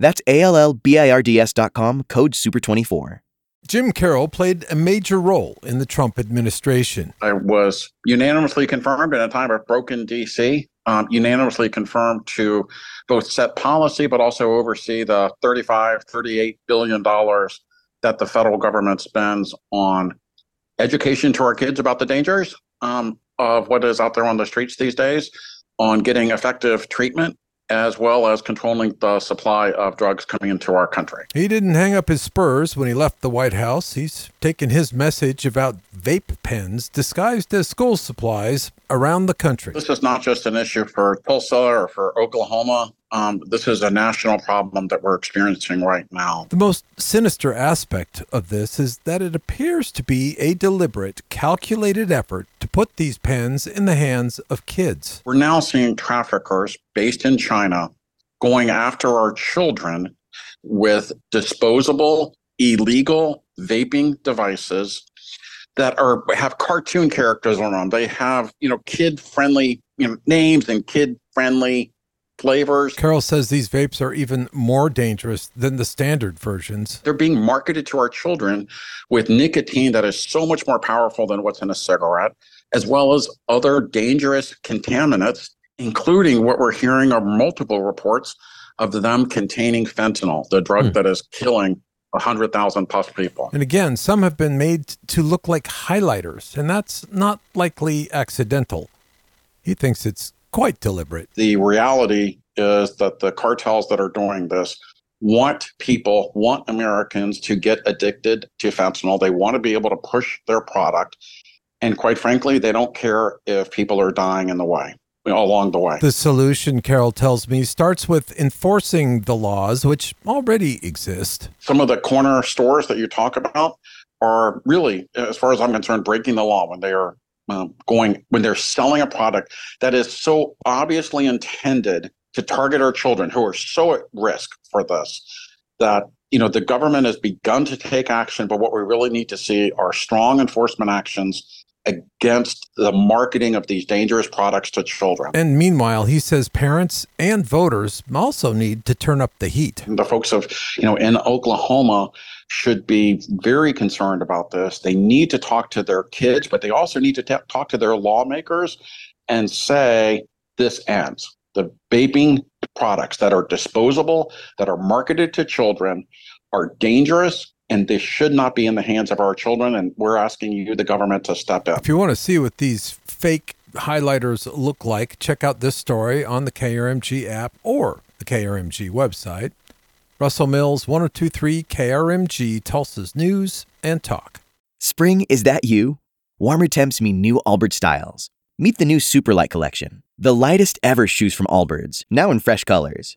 That's A L L B I R D S.com, code SUPER24. Jim Carroll played a major role in the Trump administration. I was unanimously confirmed in a time of broken DC, um, unanimously confirmed to both set policy but also oversee the 35, 38 billion dollars that the federal government spends on education to our kids about the dangers um, of what is out there on the streets these days, on getting effective treatment as well as controlling the supply of drugs coming into our country. He didn't hang up his spurs when he left the White House. He's taken his message about vape pens disguised as school supplies around the country. This is not just an issue for Tulsa or for Oklahoma. Um, this is a national problem that we're experiencing right now. The most sinister aspect of this is that it appears to be a deliberate, calculated effort to put these pens in the hands of kids. We're now seeing traffickers based in China going after our children with disposable, illegal vaping devices that are have cartoon characters on them. They have you know kid friendly you know, names and kid friendly flavors. Carroll says these vapes are even more dangerous than the standard versions. They're being marketed to our children with nicotine that is so much more powerful than what's in a cigarette, as well as other dangerous contaminants, including what we're hearing are multiple reports of them containing fentanyl, the drug Hmm. that is killing 100,000 plus people. And again, some have been made to look like highlighters, and that's not likely accidental. He thinks it's quite deliberate. the reality is that the cartels that are doing this want people, want Americans to get addicted to fentanyl. They want to be able to push their product. And quite frankly, they don't care if people are dying in the way, along the way. The solution, Carroll tells me, starts with enforcing the laws which already exist. Some of the corner stores that you talk about are really, as far as I'm concerned, breaking the law when they are um, going, when they're selling a product that is so obviously intended to target our children who are so at risk for this that you know the government has begun to take action but what we really need to see are strong enforcement actions against the marketing of these dangerous products to children And meanwhile, he says parents and voters also need to turn up the heat. the folks of you know in Oklahoma should be very concerned about this. They need to talk to their kids, but they also need to ta- talk to their lawmakers and say this ends. The vaping products that are disposable, that are marketed to children, are dangerous, and they should not be in the hands of our children. And we're asking you, the government, to step in. If you want to see what these fake highlighters look like, check out this story on the KRMG app or the KRMG website. Russell Mills, 1023 KRMG, Tulsa's News and Talk. Spring, is that you? Warmer temps mean new Allbirds styles. Meet the new Superlight collection, the lightest ever shoes from Allbirds, now in fresh colors.